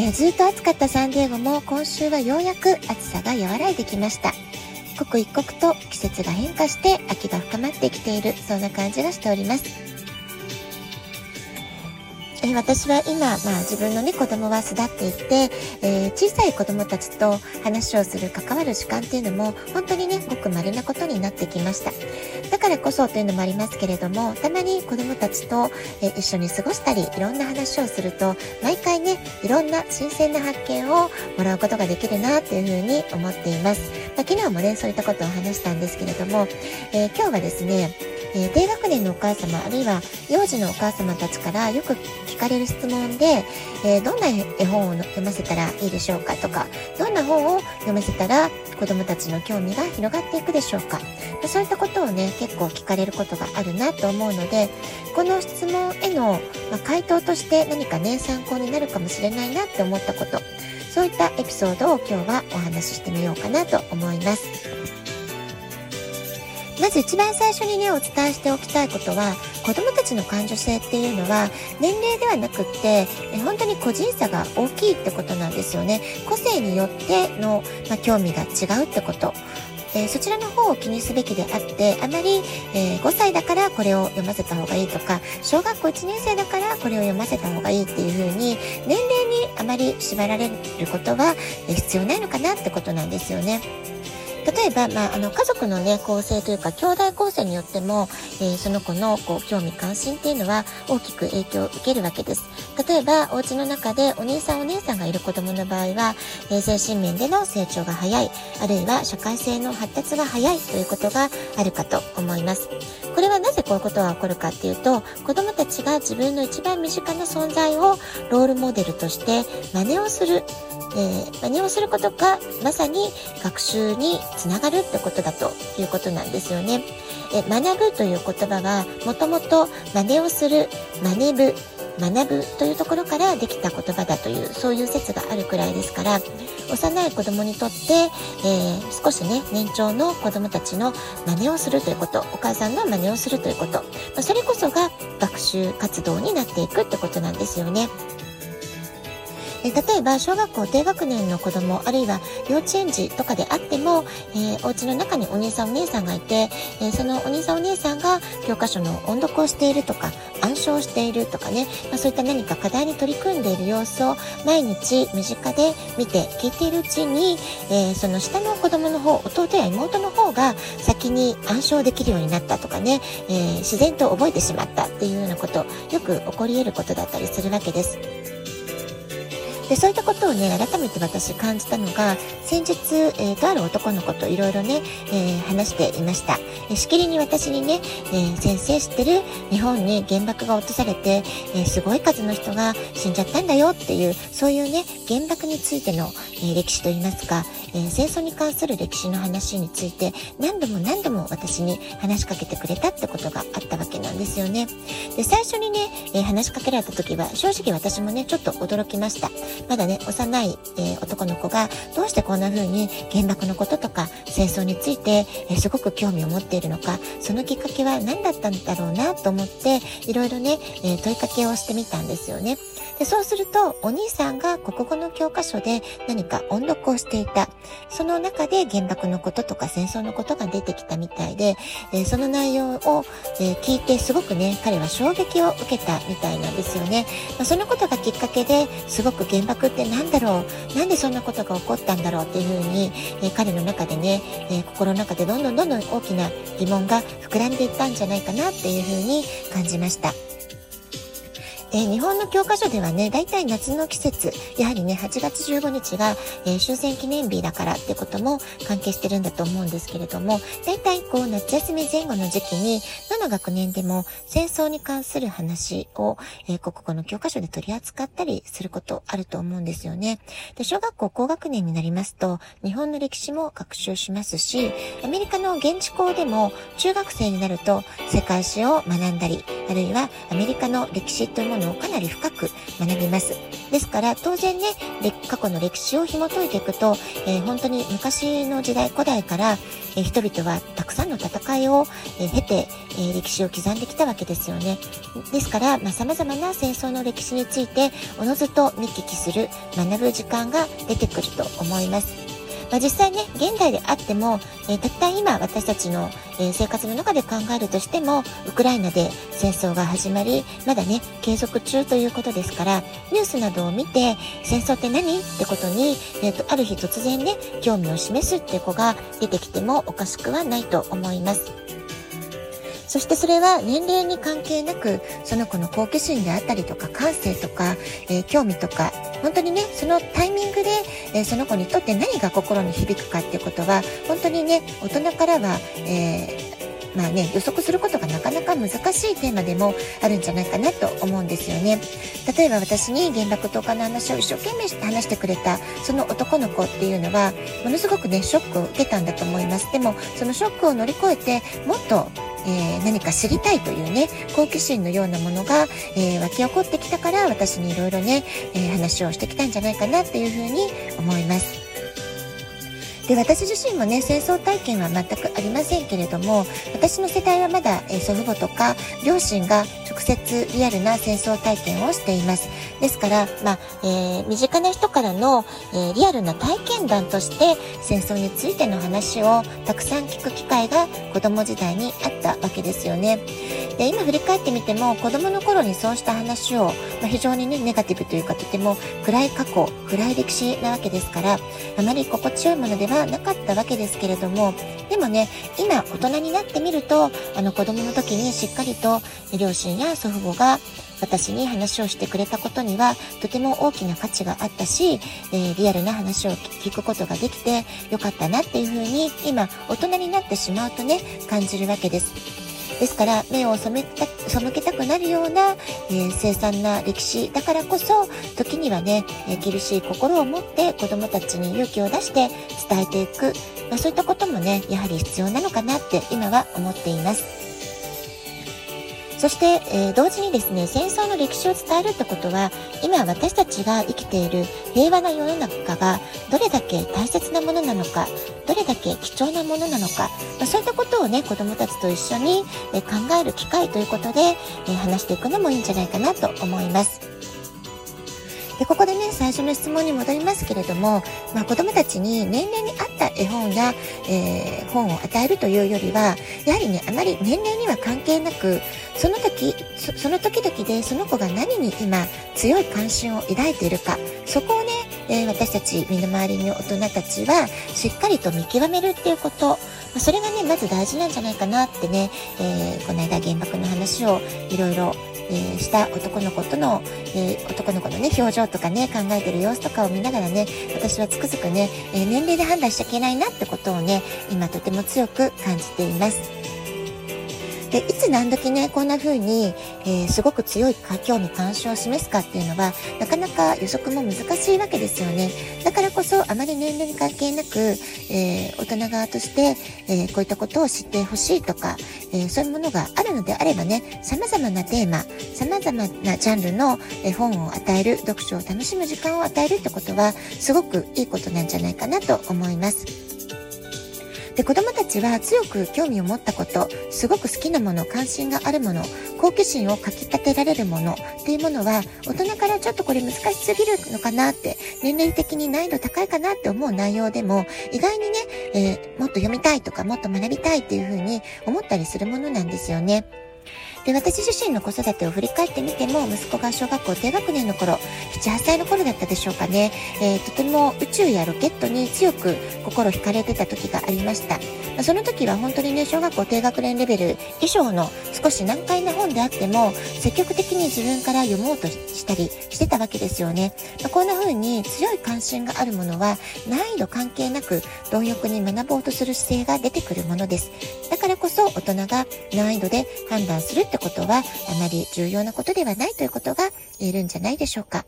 えー、ずっと暑かったサンディエゴも今週はようやく暑さが和らいできました。刻一刻と季節が変化して秋が深まってきている、そんな感じがしております。え私は今、まあ、自分のね子供は巣立っていて、えー、小さい子供たちと話をする関わる時間っていうのも本当にねごく稀なことになってきました。だからこそというのもありますけれどもたまに子供たちと、えー、一緒に過ごしたりいろんな話をすると毎回ねいろんな新鮮な発見をもらうことができるなというふうに思っています、まあ、昨日もねそういったことを話したんですけれども、えー、今日はですねえー、低学年のお母様あるいは幼児のお母様たちからよく聞かれる質問で、えー、どんな絵本を読ませたらいいでしょうかとかどんな本を読ませたら子どもたちの興味が広がっていくでしょうかそういったことをね結構聞かれることがあるなと思うのでこの質問への、ま、回答として何かね参考になるかもしれないなって思ったことそういったエピソードを今日はお話ししてみようかなと思います。まず一番最初にね、お伝えしておきたいことは、子供たちの感受性っていうのは、年齢ではなくって、本当に個人差が大きいってことなんですよね。個性によっての、まあ、興味が違うってこと。えー、そちらの方を気にすべきであって、あまり、えー、5歳だからこれを読ませた方がいいとか、小学校1年生だからこれを読ませた方がいいっていうふうに、年齢にあまり縛られることは、え必要ないのかなってことなんですよね。例えば、まあ、あの家族のね構成というか兄弟構成によっても、えー、その子のこう興味関心っていうのは大きく影響を受けるわけです。例えばお家の中でお兄さんお姉さんがいる子供の場合は、えー、精神面での成長が早いあるいは社会性の発達が早いということがあるかと思います。これはなぜこういうことが起こるかっていうと子供たちが自分の一番身近な存在をロールモデルとして真似をする。えー、真似をすることがまさに学習につながるってことだということなんですよね。え学ぶという言葉はもともと真似をする、真似ぶ、学ぶというところからできた言葉だというそういう説があるくらいですから幼い子供にとって、えー、少しね年長の子供たちの真似をするということお母さんの真似をするということ、まあ、それこそが学習活動になっていくってことなんですよね。え例えば小学校低学年の子供あるいは幼稚園児とかであっても、えー、お家の中にお兄さんお姉さんがいて、えー、そのお兄さんお姉さんが教科書の音読をしているとか暗唱しているとかね、まあ、そういった何か課題に取り組んでいる様子を毎日身近で見て聞いているうちに、えー、その下の子供の方弟や妹の方が先に暗唱できるようになったとかね、え自然と覚えてしまったっていうようなことよく起こり得ることだったりするわけです。でそういったことをね改めて私感じたのが先日、えー、とある男の子といろいろね、えー、話していました、えしきりに私にね、え、先生知ってる日本に原爆が落とされて、えすごい数の人が死んじゃったんだよっていうそういうね原爆についての、え歴史といいますか、え戦争に関する歴史の話について何度も何度も私に話しかけてくれたってことがあったわけなんですよね。で最初にね、え話しかけられた時は正直私もねちょっと驚きました。まだね、幼い、えー、男の子がどうしてこんな風に原爆のこととか戦争について、えー、すごく興味を持っているのか、そのきっかけは何だったんだろうなと思って、いろいろね、えー、問いかけをしてみたんですよね。でそうすると、お兄さんが国語の教科書で何か音読をしていた。その中で原爆のこととか戦争のことが出てきたみたいで、え、その内容を、え、聞いてすごくね、彼は衝撃を受けたみたいなんですよね。まあ、そのことがきっかけですごく原爆って何だろう？なんでそんなことが起こったんだろうっていうふうに、え、彼の中でね、え心の中でどんどんどんどん大きな疑問が膨らんでいったんじゃないかなっていうふうに感じました。えー、日本の教科書ではね、大体夏の季節、やはりね、8月15日が、えー、終戦記念日だからってことも関係してるんだと思うんですけれども、大体こう夏休み前後の時期に、どの学年でも戦争に関する話を、えー、国語の教科書で取り扱ったりすることあると思うんですよね。で、小学校高学年になりますと、日本の歴史も学習しますし、アメリカの現地校でも中学生になると世界史を学んだり、あるいはアメリカの歴史というもののをかなり深く学びます。ですから当然ね、過去の歴史を紐解いていくと、えー、本当に昔の時代、古代から、えー、人々はたくさんの戦いを、えー、経て、え歴史を刻んできたわけですよね。ですから、まあ、様々な戦争の歴史について、おのずと見聞きする、学ぶ時間が出てくると思います。まあ、実際ね、現代であっても、えー、たった今私たちの、えー、生活の中で考えるとしても、ウクライナで戦争が始まり、まだね、継続中ということですから、ニュースなどを見て、戦争って何ってことに、えーと、ある日突然ね、興味を示すって子が出てきてもおかしくはないと思います。そしてそれは年齢に関係なく、その子の好奇心であったりとか、感性とか、えー、興味とか、本当にね、そのタイミングで、えー、その子にとって何が心に響くかっていうことは、本当にね、大人からは、えー、まあね、予測することがなかなか難しいテーマでもあるんじゃないかなと思うんですよね。例えば私に原爆投下の話を一生懸命話してくれたその男の子っていうのはものすごくねショックを受けたんだと思います。でもそのショックを乗り越えてもっとえー、何か知りたいというね、好奇心のようなものが、えー、湧き起こってきたから私にいろいろね、えー、話をしてきたんじゃないかなっていうふうに思います。で私自身もね戦争体験は全くありませんけれども私の世代はまだ、え祖父母とか両親が直接リアルな戦争体験をしていますですから、まあえー、身近な人からの、えー、リアルな体験談として戦争についての話をたくさん聞く機会が子供時代にあったわけですよね。で今振り返ってみても子供の頃にそうした話を、まあ、非常にねネガティブというかとても暗い過去暗い歴史なわけですからあまり心地よいものではなかったわけですけれどもでもね今大人になってみるとあの子供の時にしっかりと両親や祖父母が私に話をしてくれたことにはとても大きな価値があったし、えー、リアルな話を聞くことができてよかったなっていうふうに今大人になってしまうとね感じるわけです。ですから目を背た背けたくなるような、えー、凄惨な歴史だからこそ時にはね、えー、厳しい心を持って子どもたちに勇気を出して伝えていく、まあ、そういったこともねやはり必要なのかなって今は思っています。そして、えー、同時にですね、戦争の歴史を伝えるってことは、今私たちが生きている平和な世の中がどれだけ大切なものなのか、どれだけ貴重なものなのか、まあ、そういったことをね、子供たちと一緒に、え考える機会ということで、え話していくのもいいんじゃないかなと思います。で、ここでね、最初の質問に戻りますけれども、まあ、子供たちに年齢に合った絵本や、えー、本を与えるというよりは、やはりね、あまり年齢には関係なく、その時、そその時々でその子が何に今強い関心を抱いているか、そこをね、えー、私たち身の回りの大人たちはしっかりと見極めるっていうこと、それがね、まず大事なんじゃないかなってね、えー、この間原爆の話をいろいろえー、した男の子との、えー、男の子のね、表情とかね、考えてる様子とかを見ながらね、私はつくづくね、えー、年齢で判断しちゃいけないなってことをね、今とても強く感じています。で、いつ何時ね、こんな風に、えー、すごく強い興味関心を示すかっていうのは、なかなか予測も難しいわけですよね。だからこそ、あまり年齢に関係なく、えー、大人側として、えー、こういったことを知ってほしいとか、えそういうものがあるのであればね、様々なテーマ、様々なジャンルの本を与える、読書を楽しむ時間を与えるってことは、すごくいいことなんじゃないかなと思います。で子供たちは強く興味を持ったことすごく好きなもの関心があるもの好奇心をかきたてられるものっていうものは大人からちょっとこれ難しすぎるのかなって年齢的に難易度高いかなって思う内容でも意外にね、えー、もっと読みたいとかもっと学びたいっていうふうに思ったりするものなんですよね。で、私自身の子育てを振り返ってみても、息子が小学校低学年の頃、7、8歳の頃だったでしょうかね、えー、とても宇宙やロケットに強く心惹かれてた時がありました。その時は本当にね、小学校低学年レベル以上の少し難解な本であっても、積極的に自分から読もうとしたりしてたわけですよね。まあ、こんな風に強い関心があるものは、難易度関係なく貪欲に学ぼうとする姿勢が出てくるものです。だからこそ大人が難易度で判断するってことは、あまり重要なことではないということが言えるんじゃないでしょうか。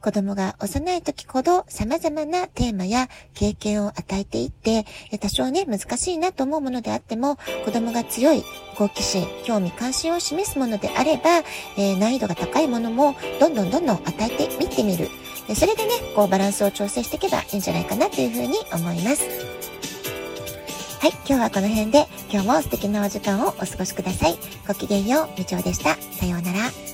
子供が幼い時ほど様々なテーマや経験を与えていって、多少ね、難しいなと思うものであっても、子供が強い好奇心、興味関心を示すものであれば、えー、難易度が高いものもどんどんどんどん与えてみてみる。それでね、こうバランスを調整していけばいいんじゃないかなというふうに思います。はい、今日はこの辺で今日も素敵なお時間をお過ごしください。ごきげんよう、みちおでした。さようなら。